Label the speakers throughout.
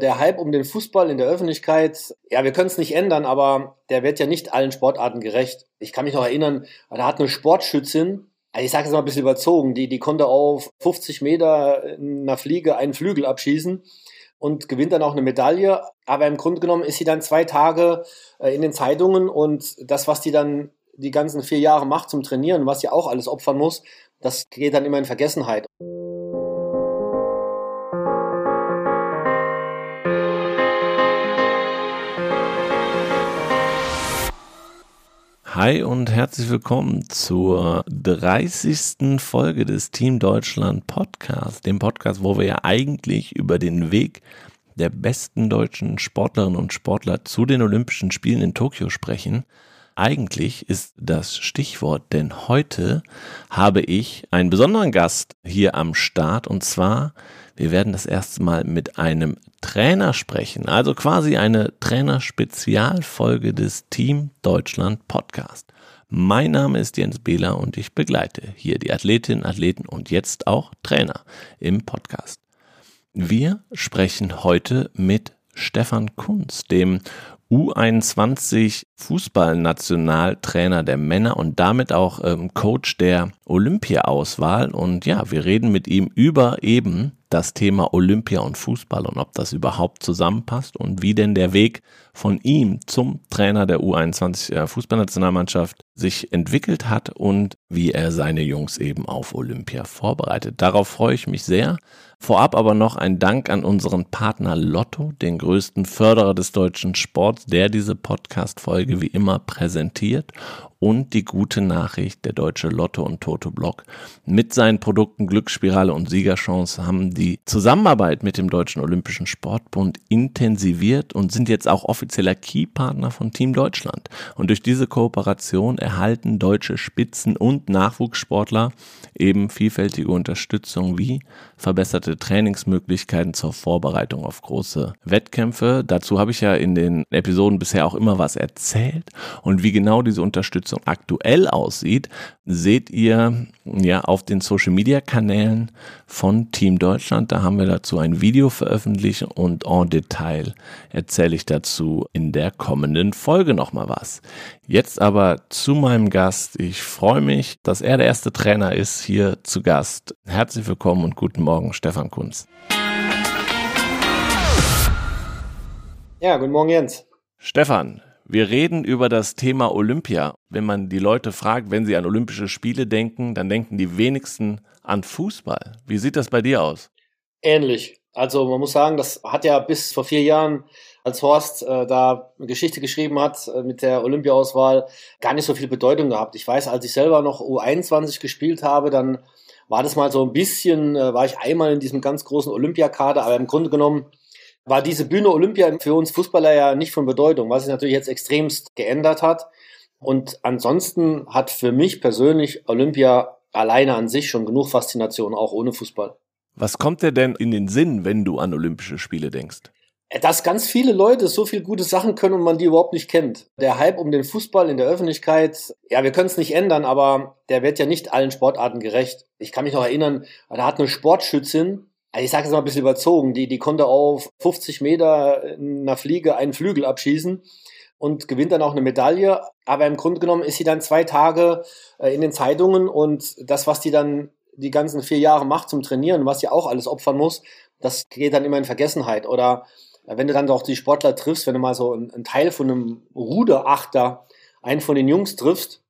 Speaker 1: Der Hype um den Fußball in der Öffentlichkeit, ja, wir können es nicht ändern, aber der wird ja nicht allen Sportarten gerecht. Ich kann mich noch erinnern, da hat eine Sportschützin, also ich sage jetzt mal ein bisschen überzogen, die, die konnte auf 50 Meter in einer Fliege einen Flügel abschießen und gewinnt dann auch eine Medaille. Aber im Grunde genommen ist sie dann zwei Tage äh, in den Zeitungen und das, was die dann die ganzen vier Jahre macht zum Trainieren, was sie auch alles opfern muss, das geht dann immer in Vergessenheit.
Speaker 2: Hi und herzlich willkommen zur 30. Folge des Team Deutschland Podcast, dem Podcast, wo wir ja eigentlich über den Weg der besten deutschen Sportlerinnen und Sportler zu den Olympischen Spielen in Tokio sprechen. Eigentlich ist das Stichwort, denn heute habe ich einen besonderen Gast hier am Start und zwar wir werden das erste Mal mit einem Trainer sprechen, also quasi eine Trainer-Spezialfolge des Team Deutschland Podcast. Mein Name ist Jens Behler und ich begleite hier die Athletinnen, Athleten und jetzt auch Trainer im Podcast. Wir sprechen heute mit Stefan Kunz, dem U21 Fußballnationaltrainer der Männer und damit auch ähm, Coach der Olympia-Auswahl. Und ja, wir reden mit ihm über eben das Thema Olympia und Fußball und ob das überhaupt zusammenpasst und wie denn der Weg von ihm zum Trainer der U21 äh, Fußballnationalmannschaft sich entwickelt hat und wie er seine Jungs eben auf Olympia vorbereitet. Darauf freue ich mich sehr. Vorab aber noch ein Dank an unseren Partner Lotto, den größten Förderer des deutschen Sports, der diese Podcast-Folge wie immer präsentiert und die gute Nachricht, der deutsche Lotto und Toto Block mit seinen Produkten Glücksspirale und Siegerchance haben die Zusammenarbeit mit dem Deutschen Olympischen Sportbund intensiviert und sind jetzt auch offizieller Keypartner von Team Deutschland. Und durch diese Kooperation erhalten deutsche Spitzen- und Nachwuchssportler eben vielfältige Unterstützung wie verbesserte Trainingsmöglichkeiten zur Vorbereitung auf große Wettkämpfe. Dazu habe ich ja in den Episoden bisher auch immer was erzählt und wie genau diese Unterstützung aktuell aussieht, seht ihr ja auf den Social Media Kanälen von Team Deutschland. Da haben wir dazu ein Video veröffentlicht und en Detail erzähle ich dazu in der kommenden Folge nochmal was. Jetzt aber zu meinem Gast. Ich freue mich, dass er der erste Trainer ist hier zu Gast. Herzlich willkommen und guten Morgen, Stefan Kunz.
Speaker 1: Ja, guten Morgen, Jens.
Speaker 2: Stefan, wir reden über das Thema Olympia. Wenn man die Leute fragt, wenn sie an Olympische Spiele denken, dann denken die wenigsten an Fußball. Wie sieht das bei dir aus?
Speaker 1: Ähnlich. Also man muss sagen, das hat ja bis vor vier Jahren, als Horst äh, da eine Geschichte geschrieben hat äh, mit der Olympiaauswahl, gar nicht so viel Bedeutung gehabt. Ich weiß, als ich selber noch U21 gespielt habe, dann war das mal so ein bisschen, äh, war ich einmal in diesem ganz großen Olympiakader, aber im Grunde genommen war diese Bühne Olympia für uns Fußballer ja nicht von Bedeutung, was sich natürlich jetzt extremst geändert hat. Und ansonsten hat für mich persönlich Olympia alleine an sich schon genug Faszination, auch ohne Fußball.
Speaker 2: Was kommt dir denn in den Sinn, wenn du an Olympische Spiele denkst?
Speaker 1: Dass ganz viele Leute so viel gute Sachen können und man die überhaupt nicht kennt. Der Hype um den Fußball in der Öffentlichkeit, ja, wir können es nicht ändern, aber der wird ja nicht allen Sportarten gerecht. Ich kann mich noch erinnern, da hat eine Sportschützin also ich sage jetzt mal ein bisschen überzogen, die, die konnte auf 50 Meter in einer Fliege einen Flügel abschießen und gewinnt dann auch eine Medaille. Aber im Grunde genommen ist sie dann zwei Tage äh, in den Zeitungen und das, was die dann die ganzen vier Jahre macht zum Trainieren, was sie auch alles opfern muss, das geht dann immer in Vergessenheit. Oder äh, wenn du dann doch die Sportler triffst, wenn du mal so einen Teil von einem Ruderachter, einen von den Jungs triffst,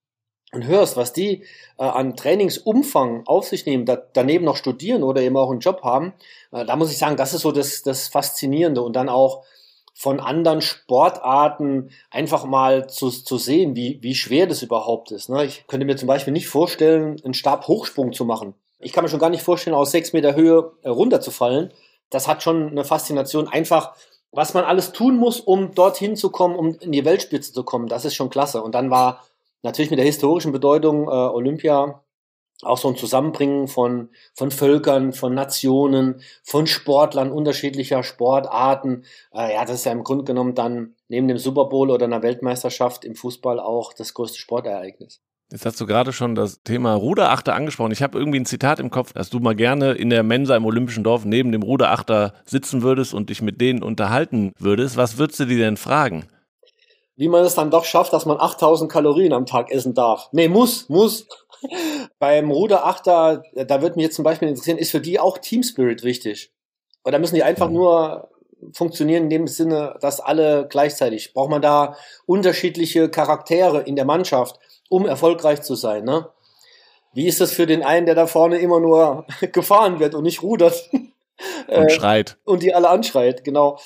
Speaker 1: und hörst, was die äh, an Trainingsumfang auf sich nehmen, da, daneben noch studieren oder eben auch einen Job haben, äh, da muss ich sagen, das ist so das, das Faszinierende und dann auch von anderen Sportarten einfach mal zu, zu sehen, wie, wie schwer das überhaupt ist. Ne? Ich könnte mir zum Beispiel nicht vorstellen, einen Stabhochsprung zu machen. Ich kann mir schon gar nicht vorstellen, aus sechs Meter Höhe äh, runterzufallen. Das hat schon eine Faszination. Einfach, was man alles tun muss, um dorthin zu kommen, um in die Weltspitze zu kommen, das ist schon klasse. Und dann war natürlich mit der historischen Bedeutung äh, Olympia auch so ein Zusammenbringen von, von Völkern, von Nationen, von Sportlern unterschiedlicher Sportarten. Äh, ja, das ist ja im Grunde genommen dann neben dem Super Bowl oder einer Weltmeisterschaft im Fußball auch das größte Sportereignis.
Speaker 2: Jetzt hast du gerade schon das Thema Ruderachter angesprochen. Ich habe irgendwie ein Zitat im Kopf, dass du mal gerne in der Mensa im Olympischen Dorf neben dem Ruderachter sitzen würdest und dich mit denen unterhalten würdest. Was würdest du dir denn fragen?
Speaker 1: Wie man es dann doch schafft, dass man 8000 Kalorien am Tag essen darf. Nee, muss, muss. Beim Ruderachter, da würde mich jetzt zum Beispiel interessieren, ist für die auch Team Spirit wichtig? Oder müssen die einfach mhm. nur funktionieren in dem Sinne, dass alle gleichzeitig, braucht man da unterschiedliche Charaktere in der Mannschaft? um erfolgreich zu sein. Ne? Wie ist das für den einen, der da vorne immer nur gefahren wird und nicht rudert?
Speaker 2: Und äh, schreit.
Speaker 1: Und die alle anschreit, genau.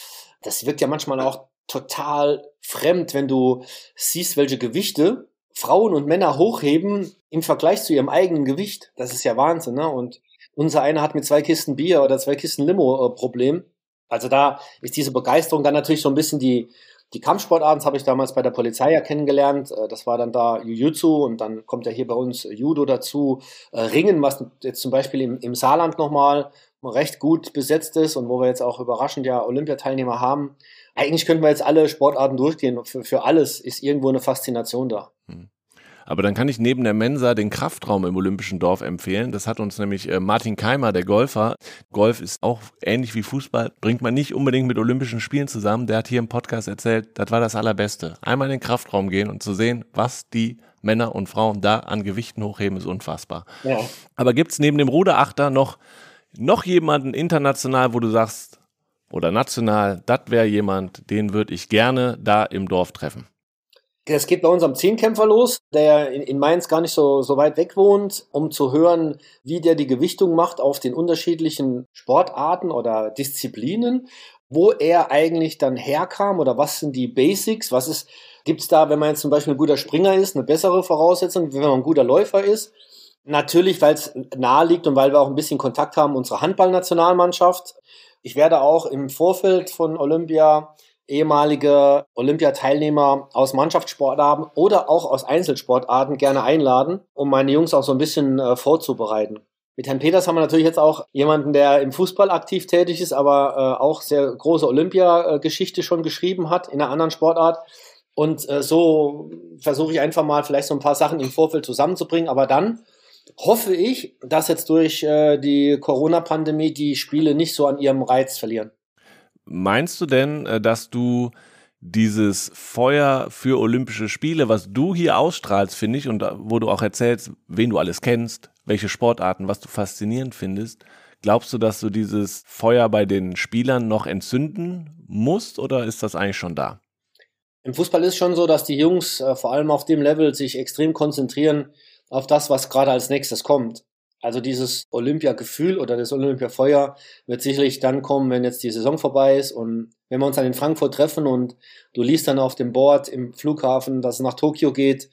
Speaker 1: Das wirkt ja manchmal auch total fremd, wenn du siehst, welche Gewichte Frauen und Männer hochheben im Vergleich zu ihrem eigenen Gewicht. Das ist ja Wahnsinn, ne? Und unser einer hat mit zwei Kisten Bier oder zwei Kisten Limo äh, Problem. Also da ist diese Begeisterung dann natürlich so ein bisschen die, die Kampfsportarten habe ich damals bei der Polizei ja kennengelernt. Äh, das war dann da Jiu-Jitsu und dann kommt ja hier bei uns Judo dazu. Äh, Ringen, was jetzt zum Beispiel im, im Saarland nochmal recht gut besetzt ist und wo wir jetzt auch überraschend ja Olympiateilnehmer haben. Eigentlich könnten wir jetzt alle Sportarten durchgehen. Für, für alles ist irgendwo eine Faszination da. Hm.
Speaker 2: Aber dann kann ich neben der Mensa den Kraftraum im Olympischen Dorf empfehlen. Das hat uns nämlich äh, Martin Keimer, der Golfer. Golf ist auch ähnlich wie Fußball, bringt man nicht unbedingt mit Olympischen Spielen zusammen. Der hat hier im Podcast erzählt, das war das Allerbeste. Einmal in den Kraftraum gehen und zu sehen, was die Männer und Frauen da an Gewichten hochheben, ist unfassbar. Ja. Aber gibt's neben dem Ruderachter noch, noch jemanden international, wo du sagst, oder national, das wäre jemand, den würde ich gerne da im Dorf treffen?
Speaker 1: Es geht bei unserem Zehnkämpfer los, der in, Mainz gar nicht so, so weit weg wohnt, um zu hören, wie der die Gewichtung macht auf den unterschiedlichen Sportarten oder Disziplinen, wo er eigentlich dann herkam oder was sind die Basics, was ist, gibt's da, wenn man jetzt zum Beispiel ein guter Springer ist, eine bessere Voraussetzung, wenn man ein guter Läufer ist. Natürlich, weil es nahe liegt und weil wir auch ein bisschen Kontakt haben, unsere Handballnationalmannschaft. Ich werde auch im Vorfeld von Olympia ehemalige Olympiateilnehmer aus Mannschaftssportarten oder auch aus Einzelsportarten gerne einladen, um meine Jungs auch so ein bisschen äh, vorzubereiten. Mit Herrn Peters haben wir natürlich jetzt auch jemanden, der im Fußball aktiv tätig ist, aber äh, auch sehr große Olympiageschichte schon geschrieben hat in einer anderen Sportart. Und äh, so versuche ich einfach mal vielleicht so ein paar Sachen im Vorfeld zusammenzubringen. Aber dann hoffe ich, dass jetzt durch äh, die Corona-Pandemie die Spiele nicht so an ihrem Reiz verlieren.
Speaker 2: Meinst du denn, äh, dass du dieses Feuer für Olympische Spiele, was du hier ausstrahlst, finde ich, und wo du auch erzählst, wen du alles kennst, welche Sportarten, was du faszinierend findest, glaubst du, dass du dieses Feuer bei den Spielern noch entzünden musst oder ist das eigentlich schon da?
Speaker 1: Im Fußball ist schon so, dass die Jungs äh, vor allem auf dem Level sich extrem konzentrieren auf das, was gerade als nächstes kommt. Also dieses Olympia-Gefühl oder das Olympia-Feuer wird sicherlich dann kommen, wenn jetzt die Saison vorbei ist und wenn wir uns dann in Frankfurt treffen und du liest dann auf dem Board im Flughafen, dass es nach Tokio geht,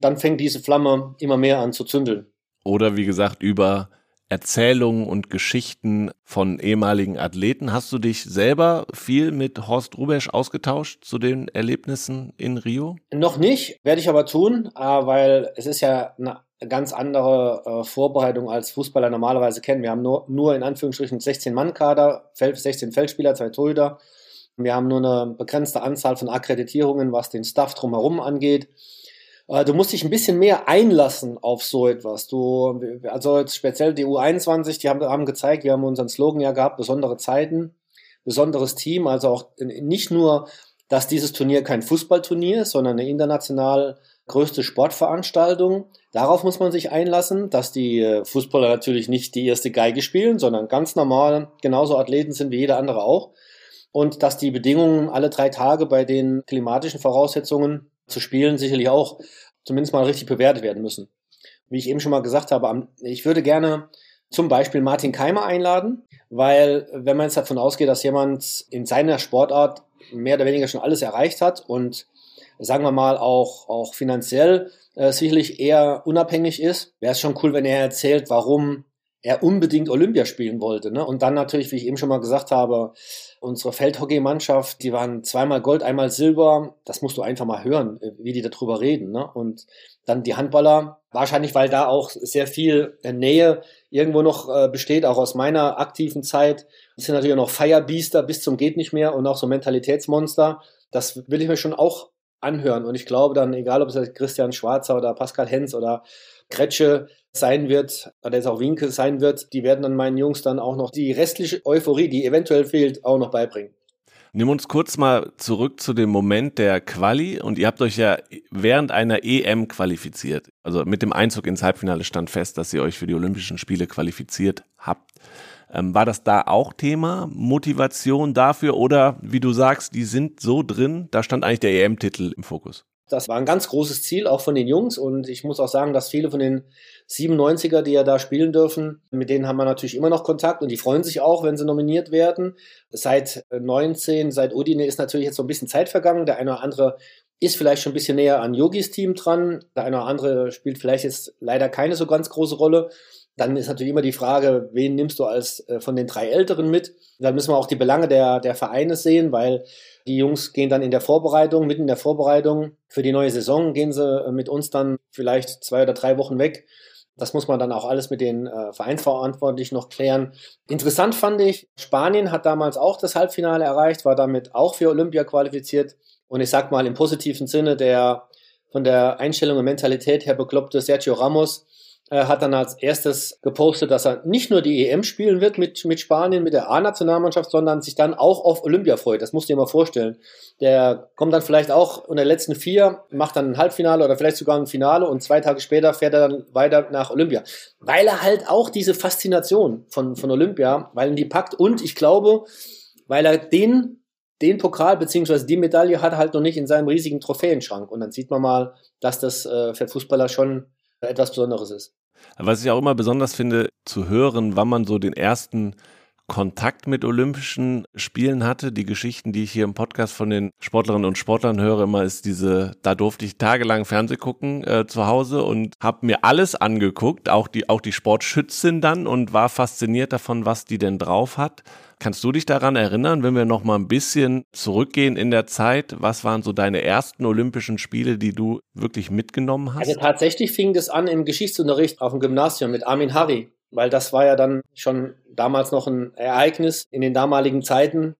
Speaker 1: dann fängt diese Flamme immer mehr an zu zündeln.
Speaker 2: Oder wie gesagt, über Erzählungen und Geschichten von ehemaligen Athleten. Hast du dich selber viel mit Horst Rubesch ausgetauscht zu den Erlebnissen in Rio?
Speaker 1: Noch nicht, werde ich aber tun, äh, weil es ist ja eine ganz andere äh, Vorbereitung als Fußballer normalerweise kennen. Wir haben nur, nur in Anführungsstrichen 16-Mann-Kader, 16 Feldspieler, zwei Torhüter. Wir haben nur eine begrenzte Anzahl von Akkreditierungen, was den Staff drumherum angeht. Äh, du musst dich ein bisschen mehr einlassen auf so etwas. Du, also jetzt speziell die U21, die haben, haben gezeigt, wir haben unseren Slogan ja gehabt, besondere Zeiten, besonderes Team, also auch nicht nur, dass dieses Turnier kein Fußballturnier ist, sondern eine international größte Sportveranstaltung. Darauf muss man sich einlassen, dass die äh, Fußballer natürlich nicht die erste Geige spielen, sondern ganz normal genauso Athleten sind wie jeder andere auch. Und dass die Bedingungen alle drei Tage bei den klimatischen Voraussetzungen zu spielen sicherlich auch zumindest mal richtig bewertet werden müssen. Wie ich eben schon mal gesagt habe, ich würde gerne zum Beispiel Martin Keimer einladen, weil wenn man jetzt davon ausgeht, dass jemand in seiner Sportart mehr oder weniger schon alles erreicht hat und sagen wir mal, auch, auch finanziell äh, sicherlich eher unabhängig ist, wäre es schon cool, wenn er erzählt, warum er unbedingt Olympia spielen wollte. Ne? Und dann natürlich, wie ich eben schon mal gesagt habe, unsere Feldhockeymannschaft, die waren zweimal Gold, einmal Silber. Das musst du einfach mal hören, äh, wie die darüber reden. Ne? Und dann die Handballer, wahrscheinlich, weil da auch sehr viel Nähe irgendwo noch äh, besteht, auch aus meiner aktiven Zeit. Das sind natürlich auch noch Firebeaster bis zum geht nicht mehr und auch so Mentalitätsmonster. Das will ich mir schon auch anhören. Und ich glaube dann, egal ob es Christian Schwarzer oder Pascal Hens oder Kretsche sein wird, oder jetzt auch Winke sein wird, die werden dann meinen Jungs dann auch noch die restliche Euphorie, die eventuell fehlt, auch noch beibringen.
Speaker 2: Nimm uns kurz mal zurück zu dem Moment der Quali und ihr habt euch ja während einer EM qualifiziert. Also mit dem Einzug ins Halbfinale stand fest, dass ihr euch für die Olympischen Spiele qualifiziert habt. Ähm, war das da auch Thema, Motivation dafür oder wie du sagst, die sind so drin, da stand eigentlich der EM-Titel im Fokus?
Speaker 1: Das war ein ganz großes Ziel, auch von den Jungs. Und ich muss auch sagen, dass viele von den 97er, die ja da spielen dürfen, mit denen haben wir natürlich immer noch Kontakt und die freuen sich auch, wenn sie nominiert werden. Seit 19, seit Udine ist natürlich jetzt so ein bisschen Zeit vergangen. Der eine oder andere ist vielleicht schon ein bisschen näher an Yogis Team dran. Der eine oder andere spielt vielleicht jetzt leider keine so ganz große Rolle. Dann ist natürlich immer die Frage, wen nimmst du als äh, von den drei Älteren mit? Dann müssen wir auch die Belange der, der Vereine sehen, weil die Jungs gehen dann in der Vorbereitung, mitten in der Vorbereitung für die neue Saison, gehen sie äh, mit uns dann vielleicht zwei oder drei Wochen weg. Das muss man dann auch alles mit den äh, Vereinsverantwortlichen noch klären. Interessant fand ich, Spanien hat damals auch das Halbfinale erreicht, war damit auch für Olympia qualifiziert. Und ich sag mal im positiven Sinne, der von der Einstellung und Mentalität her bekloppte Sergio Ramos er hat dann als erstes gepostet, dass er nicht nur die EM spielen wird mit, mit Spanien, mit der A-Nationalmannschaft, sondern sich dann auch auf Olympia freut. Das musst du dir mal vorstellen. Der kommt dann vielleicht auch in der letzten vier, macht dann ein Halbfinale oder vielleicht sogar ein Finale und zwei Tage später fährt er dann weiter nach Olympia. Weil er halt auch diese Faszination von, von Olympia, weil ihn die packt und ich glaube, weil er den den Pokal beziehungsweise die Medaille hat halt noch nicht in seinem riesigen Trophäenschrank. Und dann sieht man mal, dass das äh, für Fußballer schon etwas Besonderes ist.
Speaker 2: Was ich auch immer besonders finde, zu hören, wann man so den ersten Kontakt mit Olympischen Spielen hatte. Die Geschichten, die ich hier im Podcast von den Sportlerinnen und Sportlern höre, immer ist diese, da durfte ich tagelang Fernseh gucken äh, zu Hause und habe mir alles angeguckt, auch die, auch die Sportschützin dann und war fasziniert davon, was die denn drauf hat. Kannst du dich daran erinnern, wenn wir noch mal ein bisschen zurückgehen in der Zeit? Was waren so deine ersten Olympischen Spiele, die du wirklich mitgenommen hast?
Speaker 1: Also tatsächlich fing das an im Geschichtsunterricht auf dem Gymnasium mit Armin Harry, weil das war ja dann schon damals noch ein Ereignis in den damaligen Zeiten.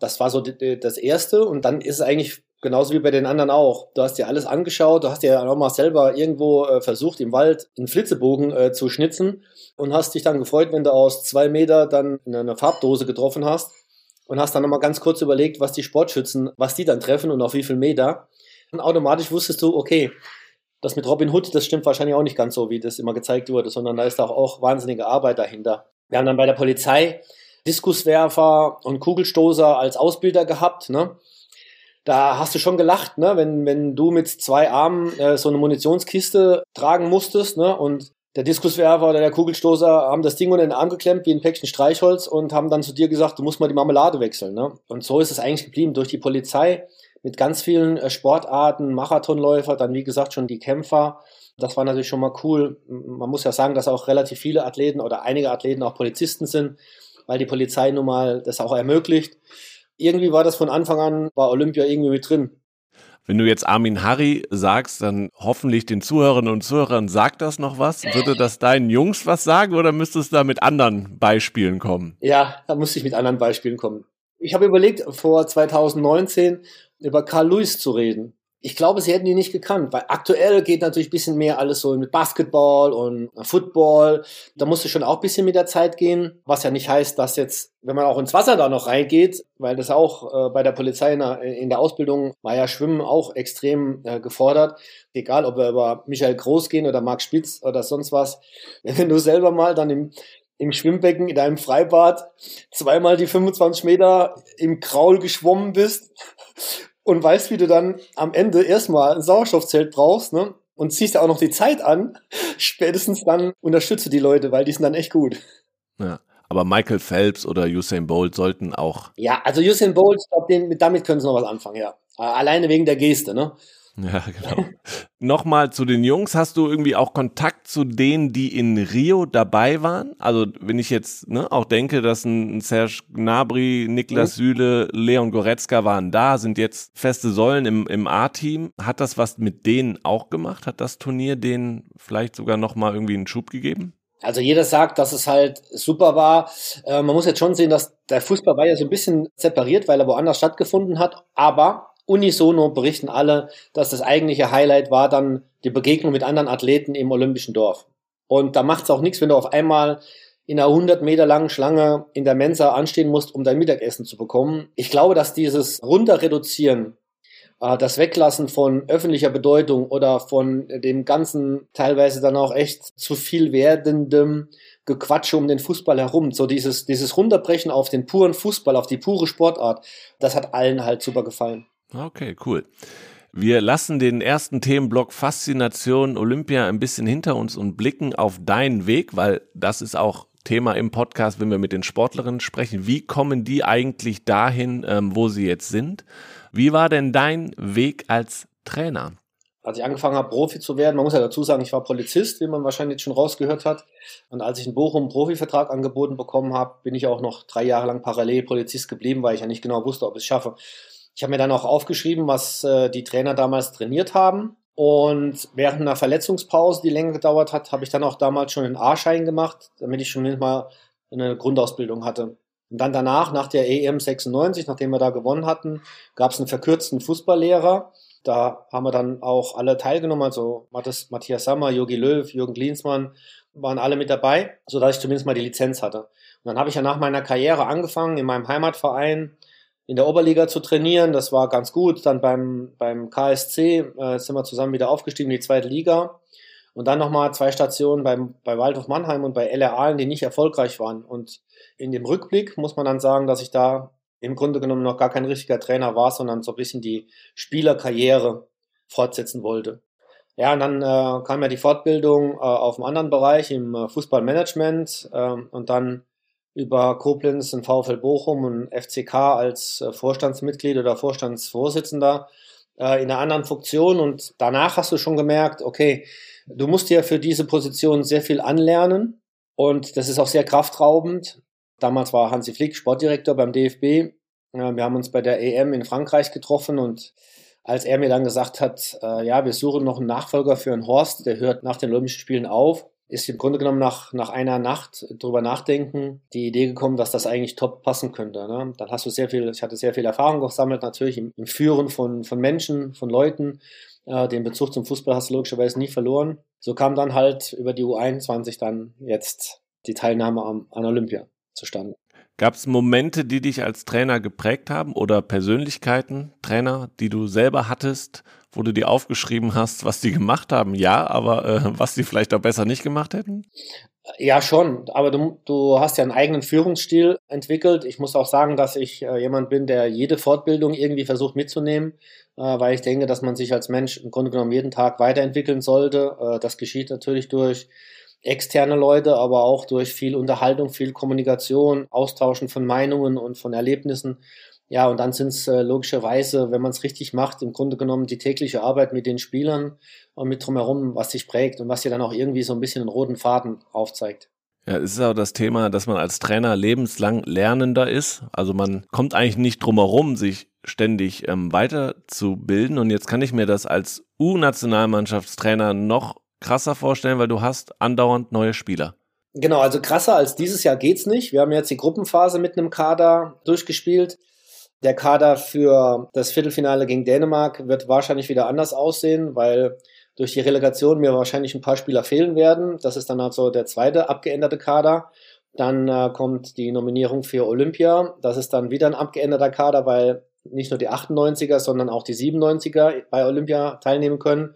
Speaker 1: Das war so das erste und dann ist es eigentlich genauso wie bei den anderen auch. Du hast dir alles angeschaut, du hast dir auch mal selber irgendwo äh, versucht, im Wald einen Flitzebogen äh, zu schnitzen und hast dich dann gefreut, wenn du aus zwei Meter dann eine Farbdose getroffen hast und hast dann nochmal ganz kurz überlegt, was die Sportschützen, was die dann treffen und auf wie viel Meter. Und automatisch wusstest du, okay, das mit Robin Hood, das stimmt wahrscheinlich auch nicht ganz so, wie das immer gezeigt wurde, sondern da ist auch, auch wahnsinnige Arbeit dahinter. Wir haben dann bei der Polizei Diskuswerfer und Kugelstoßer als Ausbilder gehabt, ne? da hast du schon gelacht, ne? wenn, wenn du mit zwei Armen äh, so eine Munitionskiste tragen musstest ne? und der Diskuswerfer oder der Kugelstoßer haben das Ding unter den Arm geklemmt wie ein Päckchen Streichholz und haben dann zu dir gesagt, du musst mal die Marmelade wechseln. Ne? Und so ist es eigentlich geblieben durch die Polizei mit ganz vielen äh, Sportarten, Marathonläufer, dann wie gesagt schon die Kämpfer. Das war natürlich schon mal cool. Man muss ja sagen, dass auch relativ viele Athleten oder einige Athleten auch Polizisten sind, weil die Polizei nun mal das auch ermöglicht irgendwie war das von Anfang an, war Olympia irgendwie mit drin.
Speaker 2: Wenn du jetzt Armin Harry sagst, dann hoffentlich den Zuhörerinnen und Zuhörern sagt das noch was. Würde das deinen Jungs was sagen oder müsstest du da mit anderen Beispielen kommen?
Speaker 1: Ja, da musste ich mit anderen Beispielen kommen. Ich habe überlegt, vor 2019 über Carl Lewis zu reden ich glaube, sie hätten die nicht gekannt, weil aktuell geht natürlich ein bisschen mehr alles so mit Basketball und Football. Da musste schon auch ein bisschen mit der Zeit gehen, was ja nicht heißt, dass jetzt, wenn man auch ins Wasser da noch reingeht, weil das auch äh, bei der Polizei in der, in der, Ausbildung war ja Schwimmen auch extrem äh, gefordert. Egal, ob wir über Michael Groß gehen oder Marc Spitz oder sonst was. Wenn du selber mal dann im, im Schwimmbecken in deinem Freibad zweimal die 25 Meter im Kraul geschwommen bist und weißt, wie du dann am Ende erstmal ein Sauerstoffzelt brauchst, ne? Und ziehst ja auch noch die Zeit an, spätestens dann unterstütze die Leute, weil die sind dann echt gut.
Speaker 2: Ja. Aber Michael Phelps oder Usain Bolt sollten auch.
Speaker 1: Ja, also Usain Bolt, ich glaube, damit können sie noch was anfangen, ja. Alleine wegen der Geste, ne?
Speaker 2: Ja, genau. Nochmal zu den Jungs. Hast du irgendwie auch Kontakt zu denen, die in Rio dabei waren? Also, wenn ich jetzt ne, auch denke, dass ein Serge Gnabry, Niklas mhm. Süle, Leon Goretzka waren da, sind jetzt feste Säulen im, im A-Team. Hat das was mit denen auch gemacht? Hat das Turnier denen vielleicht sogar nochmal irgendwie einen Schub gegeben?
Speaker 1: Also jeder sagt, dass es halt super war. Äh, man muss jetzt schon sehen, dass der Fußball war ja so ein bisschen separiert, weil er woanders stattgefunden hat. Aber unisono berichten alle, dass das eigentliche Highlight war dann die Begegnung mit anderen Athleten im Olympischen Dorf. Und da macht es auch nichts, wenn du auf einmal in einer 100 Meter langen Schlange in der Mensa anstehen musst, um dein Mittagessen zu bekommen. Ich glaube, dass dieses Runterreduzieren, äh, das Weglassen von öffentlicher Bedeutung oder von dem ganzen teilweise dann auch echt zu viel werdendem Gequatsche um den Fußball herum, so dieses, dieses Runterbrechen auf den puren Fußball, auf die pure Sportart, das hat allen halt super gefallen.
Speaker 2: Okay, cool. Wir lassen den ersten Themenblock Faszination Olympia ein bisschen hinter uns und blicken auf deinen Weg, weil das ist auch Thema im Podcast, wenn wir mit den Sportlerinnen sprechen. Wie kommen die eigentlich dahin, ähm, wo sie jetzt sind? Wie war denn dein Weg als Trainer?
Speaker 1: Als ich angefangen habe, Profi zu werden, man muss ja dazu sagen, ich war Polizist, wie man wahrscheinlich schon rausgehört hat. Und als ich in Bochum einen Profivertrag angeboten bekommen habe, bin ich auch noch drei Jahre lang parallel Polizist geblieben, weil ich ja nicht genau wusste, ob ich es schaffe. Ich habe mir dann auch aufgeschrieben, was äh, die Trainer damals trainiert haben. Und während einer Verletzungspause, die länger gedauert hat, habe ich dann auch damals schon einen A-Schein gemacht, damit ich schon mal eine Grundausbildung hatte. Und dann danach, nach der EM 96, nachdem wir da gewonnen hatten, gab es einen verkürzten Fußballlehrer. Da haben wir dann auch alle teilgenommen, also Matthias Sammer, Jogi Löw, Jürgen Klinsmann, waren alle mit dabei, sodass ich zumindest mal die Lizenz hatte. Und dann habe ich ja nach meiner Karriere angefangen, in meinem Heimatverein in der Oberliga zu trainieren. Das war ganz gut. Dann beim, beim KSC äh, sind wir zusammen wieder aufgestiegen in die zweite Liga. Und dann nochmal zwei Stationen beim, bei Waldhof Mannheim und bei LR Aalen, die nicht erfolgreich waren. Und in dem Rückblick muss man dann sagen, dass ich da im Grunde genommen noch gar kein richtiger Trainer war, sondern so ein bisschen die Spielerkarriere fortsetzen wollte. Ja, und dann äh, kam ja die Fortbildung äh, auf einem anderen Bereich im äh, Fußballmanagement äh, und dann über Koblenz, den VfL Bochum und FCK als äh, Vorstandsmitglied oder Vorstandsvorsitzender äh, in einer anderen Funktion und danach hast du schon gemerkt, okay, du musst ja für diese Position sehr viel anlernen und das ist auch sehr kraftraubend. Damals war Hansi Flick Sportdirektor beim DFB. Wir haben uns bei der EM in Frankreich getroffen und als er mir dann gesagt hat, äh, ja, wir suchen noch einen Nachfolger für einen Horst, der hört nach den Olympischen Spielen auf, ist im Grunde genommen nach, nach einer Nacht drüber nachdenken die Idee gekommen, dass das eigentlich top passen könnte. Ne? Dann hast du sehr viel, ich hatte sehr viel Erfahrung gesammelt, natürlich im, im Führen von, von Menschen, von Leuten. Äh, den Bezug zum Fußball hast du logischerweise nie verloren. So kam dann halt über die U21 dann jetzt die Teilnahme am, an Olympia zustande.
Speaker 2: Gab es Momente, die dich als Trainer geprägt haben oder Persönlichkeiten, Trainer, die du selber hattest, wo du dir aufgeschrieben hast, was die gemacht haben? Ja, aber äh, was die vielleicht auch besser nicht gemacht hätten?
Speaker 1: Ja, schon. Aber du, du hast ja einen eigenen Führungsstil entwickelt. Ich muss auch sagen, dass ich äh, jemand bin, der jede Fortbildung irgendwie versucht mitzunehmen, äh, weil ich denke, dass man sich als Mensch im Grunde genommen jeden Tag weiterentwickeln sollte. Äh, das geschieht natürlich durch externe Leute, aber auch durch viel Unterhaltung, viel Kommunikation, Austauschen von Meinungen und von Erlebnissen. Ja, und dann sind es äh, logischerweise, wenn man es richtig macht, im Grunde genommen die tägliche Arbeit mit den Spielern und mit drumherum, was sich prägt und was dir dann auch irgendwie so ein bisschen einen roten Faden aufzeigt.
Speaker 2: Ja, es ist auch das Thema, dass man als Trainer lebenslang lernender ist. Also man kommt eigentlich nicht drum herum, sich ständig ähm, weiterzubilden. Und jetzt kann ich mir das als U-Nationalmannschaftstrainer noch krasser vorstellen, weil du hast andauernd neue Spieler.
Speaker 1: Genau, also krasser als dieses Jahr geht's nicht. Wir haben jetzt die Gruppenphase mit einem Kader durchgespielt. Der Kader für das Viertelfinale gegen Dänemark wird wahrscheinlich wieder anders aussehen, weil durch die Relegation mir wahrscheinlich ein paar Spieler fehlen werden. Das ist dann also der zweite abgeänderte Kader. Dann äh, kommt die Nominierung für Olympia. Das ist dann wieder ein abgeänderter Kader, weil nicht nur die 98er, sondern auch die 97er bei Olympia teilnehmen können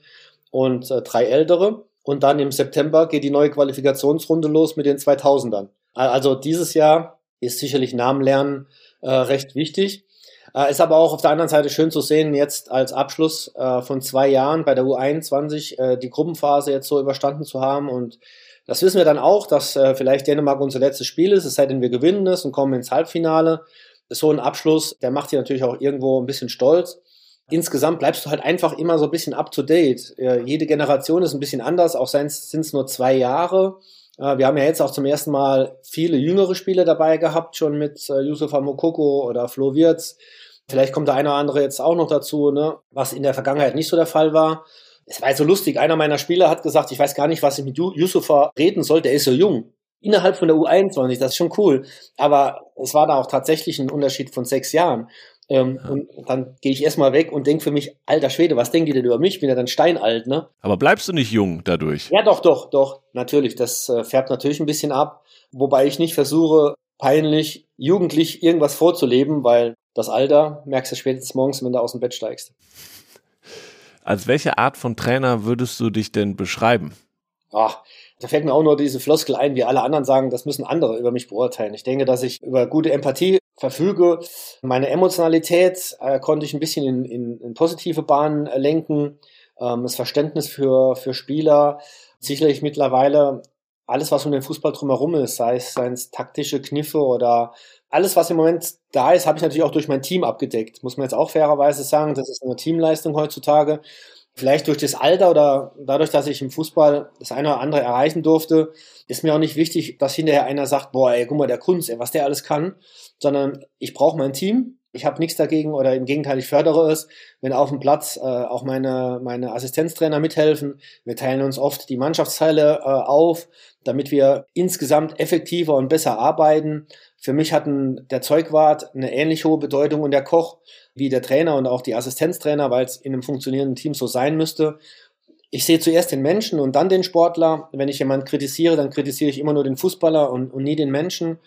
Speaker 1: und äh, drei ältere. Und dann im September geht die neue Qualifikationsrunde los mit den 2000ern. Also dieses Jahr ist sicherlich Namenlernen äh, recht wichtig. Äh, ist aber auch auf der anderen Seite schön zu sehen, jetzt als Abschluss äh, von zwei Jahren bei der U21 äh, die Gruppenphase jetzt so überstanden zu haben. Und das wissen wir dann auch, dass äh, vielleicht Dänemark unser letztes Spiel ist, es sei denn, wir gewinnen es und kommen ins Halbfinale. So ein Abschluss, der macht dich natürlich auch irgendwo ein bisschen stolz insgesamt bleibst du halt einfach immer so ein bisschen up to date. jede Generation ist ein bisschen anders, auch sind es nur zwei Jahre. Äh, wir haben ja jetzt auch zum ersten Mal viele jüngere Spieler dabei gehabt, schon mit äh, Yusufa Mokoko oder Flo Wirtz. Vielleicht kommt der eine oder andere jetzt auch noch dazu, ne? was in der Vergangenheit nicht so der Fall war. Es war so lustig. Einer meiner Spieler hat gesagt, ich weiß gar nicht, was ich mit Yusufa reden soll, der ist so jung. Innerhalb von der U21, das ist schon cool. Aber es war da auch tatsächlich ein Unterschied von sechs Jahren. Ähm, ja. Und dann gehe ich erstmal weg und denke für mich, alter Schwede, was denken die denn über mich? Bin ja dann steinalt, ne?
Speaker 2: Aber bleibst du nicht jung dadurch?
Speaker 1: Ja, doch, doch, doch, natürlich. Das äh, färbt natürlich ein bisschen ab. Wobei ich nicht versuche, peinlich, jugendlich irgendwas vorzuleben, weil das Alter merkst du spätestens morgens, wenn du aus dem Bett steigst.
Speaker 2: Als welche Art von Trainer würdest du dich denn beschreiben?
Speaker 1: Ach, da fällt mir auch nur diese Floskel ein, wie alle anderen sagen, das müssen andere über mich beurteilen. Ich denke, dass ich über gute Empathie verfüge. Meine Emotionalität äh, konnte ich ein bisschen in, in, in positive Bahnen äh, lenken. Ähm, das Verständnis für, für Spieler. Sicherlich mittlerweile alles, was um den Fußball drumherum ist, sei es, sei es taktische Kniffe oder alles, was im Moment da ist, habe ich natürlich auch durch mein Team abgedeckt. Muss man jetzt auch fairerweise sagen, das ist eine Teamleistung heutzutage vielleicht durch das Alter oder dadurch, dass ich im Fußball das eine oder andere erreichen durfte, ist mir auch nicht wichtig, dass hinterher einer sagt, boah, ey, guck mal, der Kunst, ey, was der alles kann, sondern ich brauche mein Team. Ich habe nichts dagegen oder im Gegenteil, ich fördere es, wenn auf dem Platz äh, auch meine, meine Assistenztrainer mithelfen. Wir teilen uns oft die Mannschaftsteile äh, auf, damit wir insgesamt effektiver und besser arbeiten. Für mich hatten der Zeugwart eine ähnlich hohe Bedeutung und der Koch wie der Trainer und auch die Assistenztrainer, weil es in einem funktionierenden Team so sein müsste. Ich sehe zuerst den Menschen und dann den Sportler. Wenn ich jemanden kritisiere, dann kritisiere ich immer nur den Fußballer und, und nie den Menschen.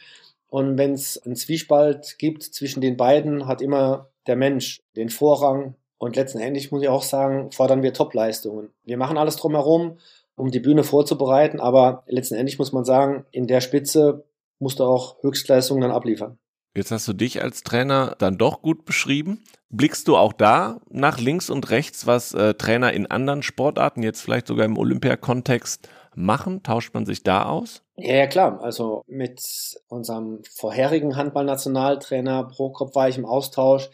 Speaker 1: Und wenn es einen Zwiespalt gibt zwischen den beiden, hat immer der Mensch den Vorrang. Und letztendlich muss ich auch sagen, fordern wir Topleistungen. Wir machen alles drumherum, um die Bühne vorzubereiten, aber letztendlich muss man sagen, in der Spitze musst du auch Höchstleistungen dann abliefern.
Speaker 2: Jetzt hast du dich als Trainer dann doch gut beschrieben. Blickst du auch da nach links und rechts, was äh, Trainer in anderen Sportarten, jetzt vielleicht sogar im Olympiakontext, machen? Tauscht man sich da aus?
Speaker 1: Ja, ja, klar. Also mit unserem vorherigen Handballnationaltrainer Prokop war ich im Austausch.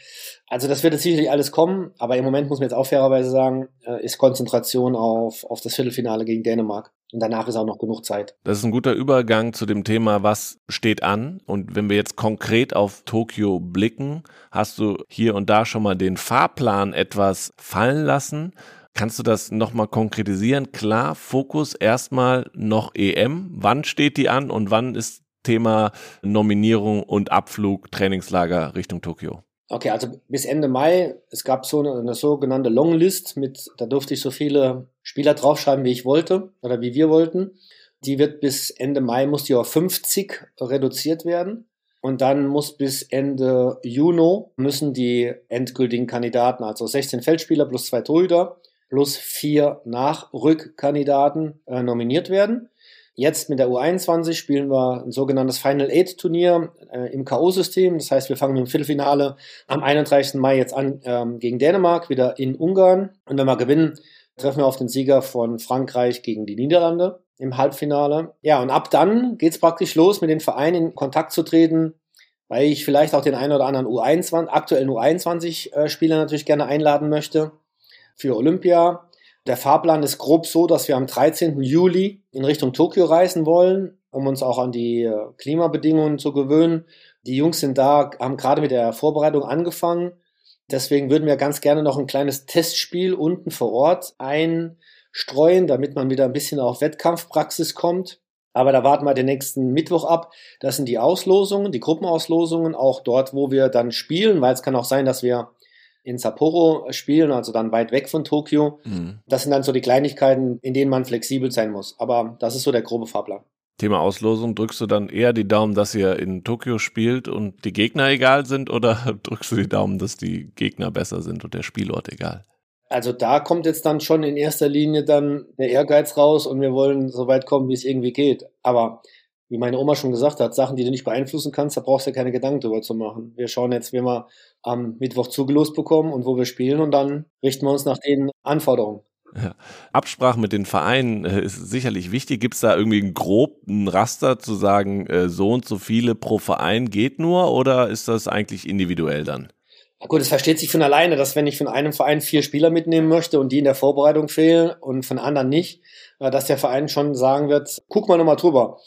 Speaker 1: Also das wird jetzt sicherlich alles kommen, aber im Moment muss man jetzt auch fairerweise sagen, äh, ist Konzentration auf, auf das Viertelfinale gegen Dänemark. Und danach ist auch noch genug Zeit.
Speaker 2: Das ist ein guter Übergang zu dem Thema, was steht an. Und wenn wir jetzt konkret auf Tokio blicken, hast du hier und da schon mal den Fahrplan etwas fallen lassen. Kannst du das nochmal konkretisieren? Klar, Fokus erstmal noch EM. Wann steht die an und wann ist Thema Nominierung und Abflug, Trainingslager Richtung Tokio?
Speaker 1: Okay, also bis Ende Mai, es gab so eine, eine sogenannte Longlist mit, da durfte ich so viele Spieler draufschreiben, wie ich wollte oder wie wir wollten. Die wird bis Ende Mai, muss die auf 50 reduziert werden. Und dann muss bis Ende Juni müssen die endgültigen Kandidaten, also 16 Feldspieler plus zwei Torhüter, plus vier Nachrückkandidaten äh, nominiert werden. Jetzt mit der U21 spielen wir ein sogenanntes Final Eight Turnier äh, im K.O.-System. Das heißt, wir fangen dem Viertelfinale am 31. Mai jetzt an ähm, gegen Dänemark, wieder in Ungarn. Und wenn wir gewinnen, treffen wir auf den Sieger von Frankreich gegen die Niederlande im Halbfinale. Ja, und ab dann geht's praktisch los, mit den Vereinen in Kontakt zu treten, weil ich vielleicht auch den einen oder anderen U21, aktuellen U21-Spieler äh, natürlich gerne einladen möchte für Olympia. Der Fahrplan ist grob so, dass wir am 13. Juli in Richtung Tokio reisen wollen, um uns auch an die äh, Klimabedingungen zu gewöhnen. Die Jungs sind da, haben gerade mit der Vorbereitung angefangen. Deswegen würden wir ganz gerne noch ein kleines Testspiel unten vor Ort einstreuen, damit man wieder ein bisschen auf Wettkampfpraxis kommt. Aber da warten wir den nächsten Mittwoch ab. Das sind die Auslosungen, die Gruppenauslosungen, auch dort, wo wir dann spielen, weil es kann auch sein, dass wir in Sapporo spielen, also dann weit weg von Tokio. Mhm. Das sind dann so die Kleinigkeiten, in denen man flexibel sein muss. Aber das ist so der grobe Fahrplan.
Speaker 2: Thema Auslosung, drückst du dann eher die Daumen, dass ihr in Tokio spielt und die Gegner egal sind oder drückst du die Daumen, dass die Gegner besser sind und der Spielort egal?
Speaker 1: Also da kommt jetzt dann schon in erster Linie dann der Ehrgeiz raus und wir wollen so weit kommen, wie es irgendwie geht. Aber wie meine Oma schon gesagt hat, Sachen, die du nicht beeinflussen kannst, da brauchst du ja keine Gedanken drüber zu machen. Wir schauen jetzt, wie wir am Mittwoch zugelost bekommen und wo wir spielen und dann richten wir uns nach den Anforderungen.
Speaker 2: Ja. Absprache mit den Vereinen äh, ist sicherlich wichtig. Gibt es da irgendwie einen groben Raster zu sagen, äh, so und so viele pro Verein geht nur oder ist das eigentlich individuell dann?
Speaker 1: Na gut, es versteht sich von alleine, dass wenn ich von einem Verein vier Spieler mitnehmen möchte und die in der Vorbereitung fehlen und von anderen nicht, äh, dass der Verein schon sagen wird, guck mal nochmal drüber.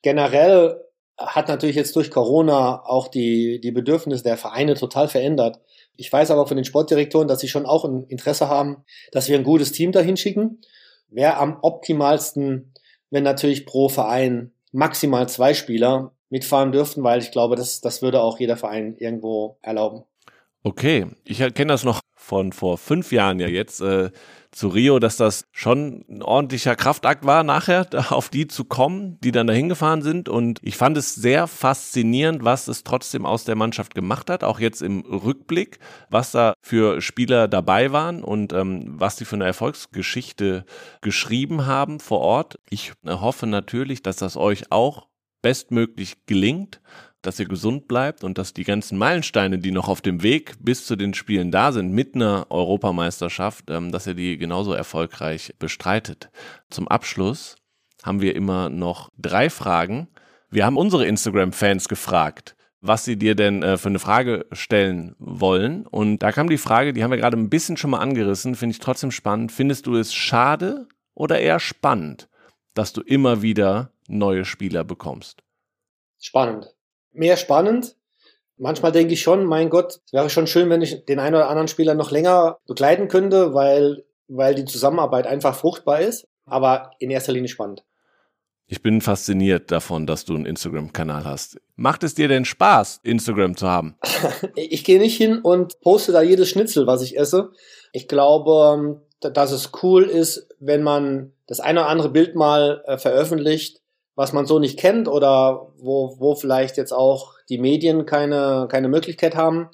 Speaker 1: Generell hat natürlich jetzt durch Corona auch die, die Bedürfnisse der Vereine total verändert. Ich weiß aber von den Sportdirektoren, dass sie schon auch ein Interesse haben, dass wir ein gutes Team dahin schicken. Wäre am optimalsten, wenn natürlich pro Verein maximal zwei Spieler mitfahren dürften, weil ich glaube, das, das würde auch jeder Verein irgendwo erlauben.
Speaker 2: Okay, ich kenne das noch von vor fünf Jahren ja jetzt äh, zu Rio, dass das schon ein ordentlicher Kraftakt war, nachher auf die zu kommen, die dann dahin gefahren sind. Und ich fand es sehr faszinierend, was es trotzdem aus der Mannschaft gemacht hat, auch jetzt im Rückblick, was da für Spieler dabei waren und ähm, was sie für eine Erfolgsgeschichte geschrieben haben vor Ort. Ich hoffe natürlich, dass das euch auch bestmöglich gelingt dass ihr gesund bleibt und dass die ganzen Meilensteine, die noch auf dem Weg bis zu den Spielen da sind, mit einer Europameisterschaft, ähm, dass ihr die genauso erfolgreich bestreitet. Zum Abschluss haben wir immer noch drei Fragen. Wir haben unsere Instagram-Fans gefragt, was sie dir denn äh, für eine Frage stellen wollen. Und da kam die Frage, die haben wir gerade ein bisschen schon mal angerissen, finde ich trotzdem spannend. Findest du es schade oder eher spannend, dass du immer wieder neue Spieler bekommst?
Speaker 1: Spannend mehr spannend. Manchmal denke ich schon, mein Gott, es wäre schon schön, wenn ich den einen oder anderen Spieler noch länger begleiten könnte, weil, weil die Zusammenarbeit einfach fruchtbar ist, aber in erster Linie spannend.
Speaker 2: Ich bin fasziniert davon, dass du einen Instagram-Kanal hast. Macht es dir denn Spaß, Instagram zu haben?
Speaker 1: ich gehe nicht hin und poste da jedes Schnitzel, was ich esse. Ich glaube, dass es cool ist, wenn man das eine oder andere Bild mal äh, veröffentlicht, was man so nicht kennt oder wo, wo vielleicht jetzt auch die Medien keine, keine Möglichkeit haben.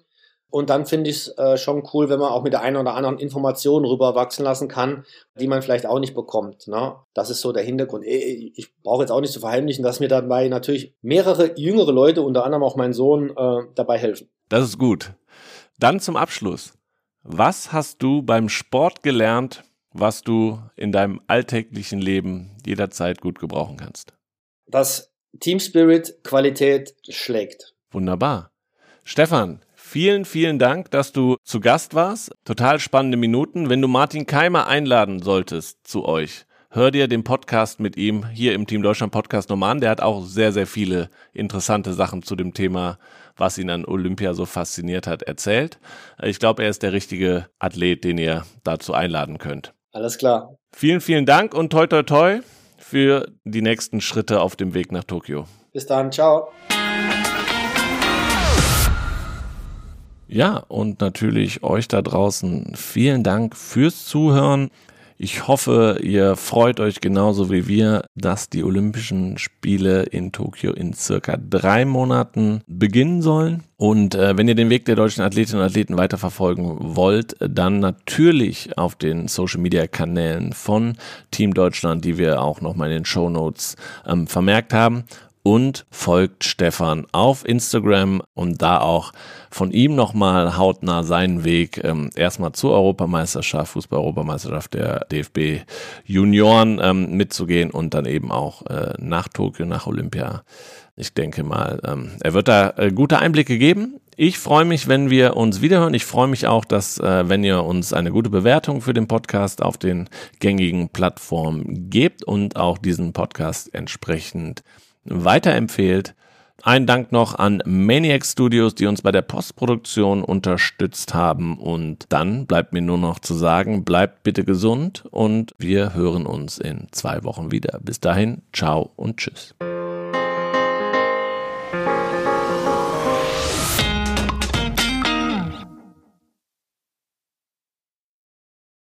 Speaker 1: Und dann finde ich es äh, schon cool, wenn man auch mit der einen oder anderen Information rüberwachsen lassen kann, die man vielleicht auch nicht bekommt. Ne? Das ist so der Hintergrund. Ich brauche jetzt auch nicht zu verheimlichen, dass mir dabei natürlich mehrere jüngere Leute, unter anderem auch mein Sohn, äh, dabei helfen.
Speaker 2: Das ist gut. Dann zum Abschluss. Was hast du beim Sport gelernt, was du in deinem alltäglichen Leben jederzeit gut gebrauchen kannst?
Speaker 1: Dass Team Spirit Qualität schlägt.
Speaker 2: Wunderbar. Stefan, vielen, vielen Dank, dass du zu Gast warst. Total spannende Minuten. Wenn du Martin Keimer einladen solltest zu euch, hör dir den Podcast mit ihm hier im Team Deutschland Podcast nochmal an. Der hat auch sehr, sehr viele interessante Sachen zu dem Thema, was ihn an Olympia so fasziniert hat, erzählt. Ich glaube, er ist der richtige Athlet, den ihr dazu einladen könnt.
Speaker 1: Alles klar.
Speaker 2: Vielen, vielen Dank und toi, toi, toi für die nächsten Schritte auf dem Weg nach Tokio.
Speaker 1: Bis dann, ciao.
Speaker 2: Ja, und natürlich euch da draußen vielen Dank fürs Zuhören. Ich hoffe, ihr freut euch genauso wie wir, dass die Olympischen Spiele in Tokio in circa drei Monaten beginnen sollen. Und äh, wenn ihr den Weg der deutschen Athletinnen und Athleten weiterverfolgen wollt, dann natürlich auf den Social Media Kanälen von Team Deutschland, die wir auch nochmal in den Show Notes ähm, vermerkt haben und folgt Stefan auf Instagram und da auch von ihm nochmal hautnah seinen Weg ähm, erstmal zur Europameisterschaft, Fußball-Europameisterschaft der DFB Junioren ähm, mitzugehen und dann eben auch äh, nach Tokio, nach Olympia. Ich denke mal, ähm, er wird da äh, gute Einblicke geben. Ich freue mich, wenn wir uns wiederhören. Ich freue mich auch, dass, äh, wenn ihr uns eine gute Bewertung für den Podcast auf den gängigen Plattformen gebt und auch diesen Podcast entsprechend weiterempfehlt. Ein Dank noch an Maniac Studios, die uns bei der Postproduktion unterstützt haben. Und dann bleibt mir nur noch zu sagen, bleibt bitte gesund und wir hören uns in zwei Wochen wieder. Bis dahin, ciao und tschüss.